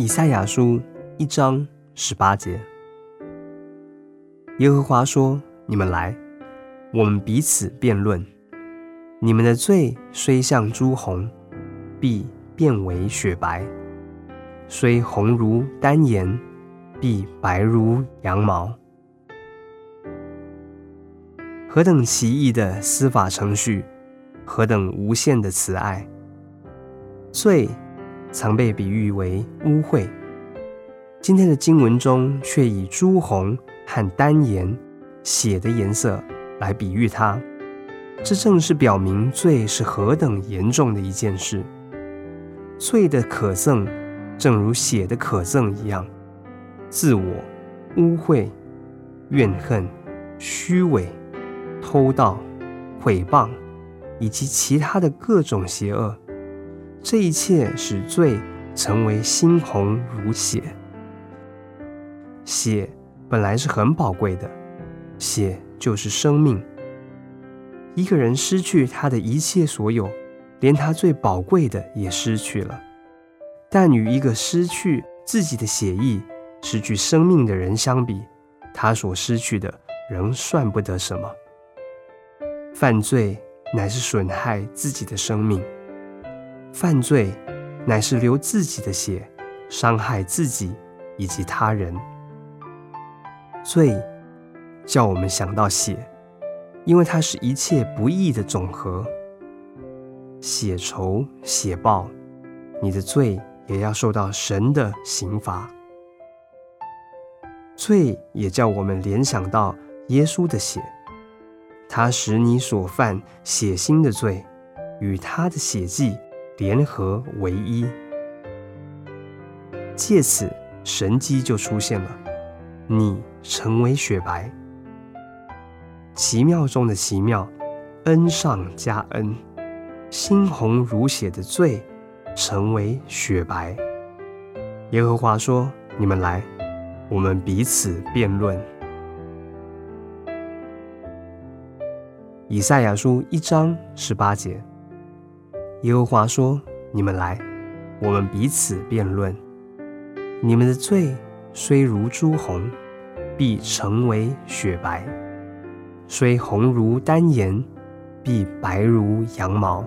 以赛亚书一章十八节，耶和华说：“你们来，我们彼此辩论。你们的罪虽像朱红，必变为雪白；虽红如丹颜，必白如羊毛。”何等奇异的司法程序，何等无限的慈爱！罪。常被比喻为污秽，今天的经文中却以朱红和丹颜血的颜色来比喻它，这正是表明罪是何等严重的一件事。罪的可憎，正如血的可憎一样，自我、污秽、怨恨、虚伪、偷盗、毁谤，以及其他的各种邪恶。这一切使罪成为猩红如血。血本来是很宝贵的，血就是生命。一个人失去他的一切所有，连他最宝贵的也失去了。但与一个失去自己的血液、失去生命的人相比，他所失去的仍算不得什么。犯罪乃是损害自己的生命。犯罪乃是流自己的血，伤害自己以及他人。罪叫我们想到血，因为它是一切不义的总和。血仇、血报，你的罪也要受到神的刑罚。罪也叫我们联想到耶稣的血，他使你所犯血腥的罪与他的血迹。联合为一，借此神迹就出现了，你成为雪白，奇妙中的奇妙，恩上加恩，猩红如血的罪成为雪白。耶和华说：“你们来，我们彼此辩论。”以赛亚书一章十八节。耶和华说：“你们来，我们彼此辩论。你们的罪虽如朱红，必成为雪白；虽红如丹颜，必白如羊毛。”